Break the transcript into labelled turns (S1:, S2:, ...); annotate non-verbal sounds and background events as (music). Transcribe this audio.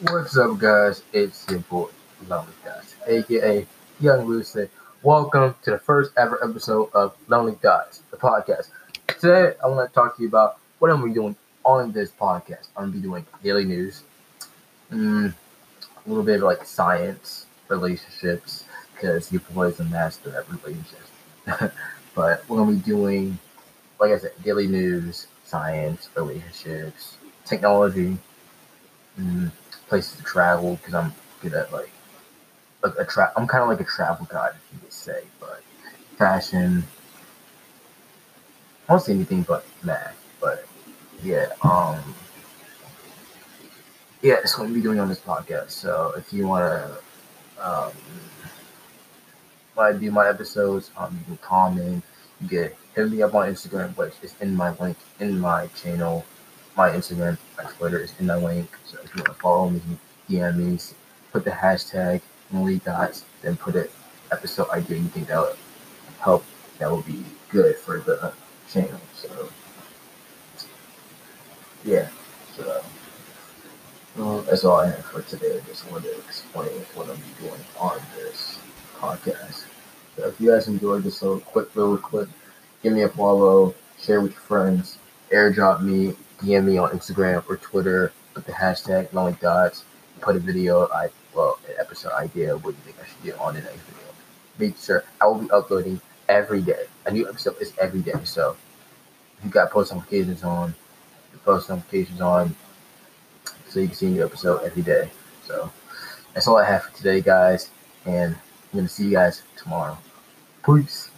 S1: What's up, guys? It's your boy, Lonely Dots, aka Young Lucid. Welcome to the first ever episode of Lonely Dots, the podcast. Today, I want to talk to you about what I'm be doing on this podcast. I'm going to be doing daily news, mm, a little bit of like science, relationships, because your boy is a master at relationships. (laughs) but we're going to be doing, like I said, daily news, science, relationships, technology. Mm, places to travel because I'm good at like a, a tra- I'm kind of like a travel guide, if you could say, but fashion. I don't say anything but math, but yeah, um, yeah, that's what I'm be doing on this podcast. So if you want to, um, when I do my episodes, um, you can comment, you can hit me up on Instagram, which is in my link in my channel my Instagram, my Twitter is in the link. So if you want to follow me, DM me, put the hashtag Lonely Dots, then put it episode idea you think that would help, that would be good for the channel. So yeah, so well, that's all I have for today. I just wanted to explain what I'm doing on this podcast. So if you guys enjoyed this little quick little clip, give me a follow, share with your friends, airdrop me DM me on Instagram or Twitter with the hashtag Lonely Dots. Put a video, I well, an episode idea. What do you think I should do on the next video? Make sure I will be uploading every day. A new episode is every day. So you got post notifications on, post notifications on, so you can see a new episode every day. So that's all I have for today, guys. And I'm gonna see you guys tomorrow. Peace.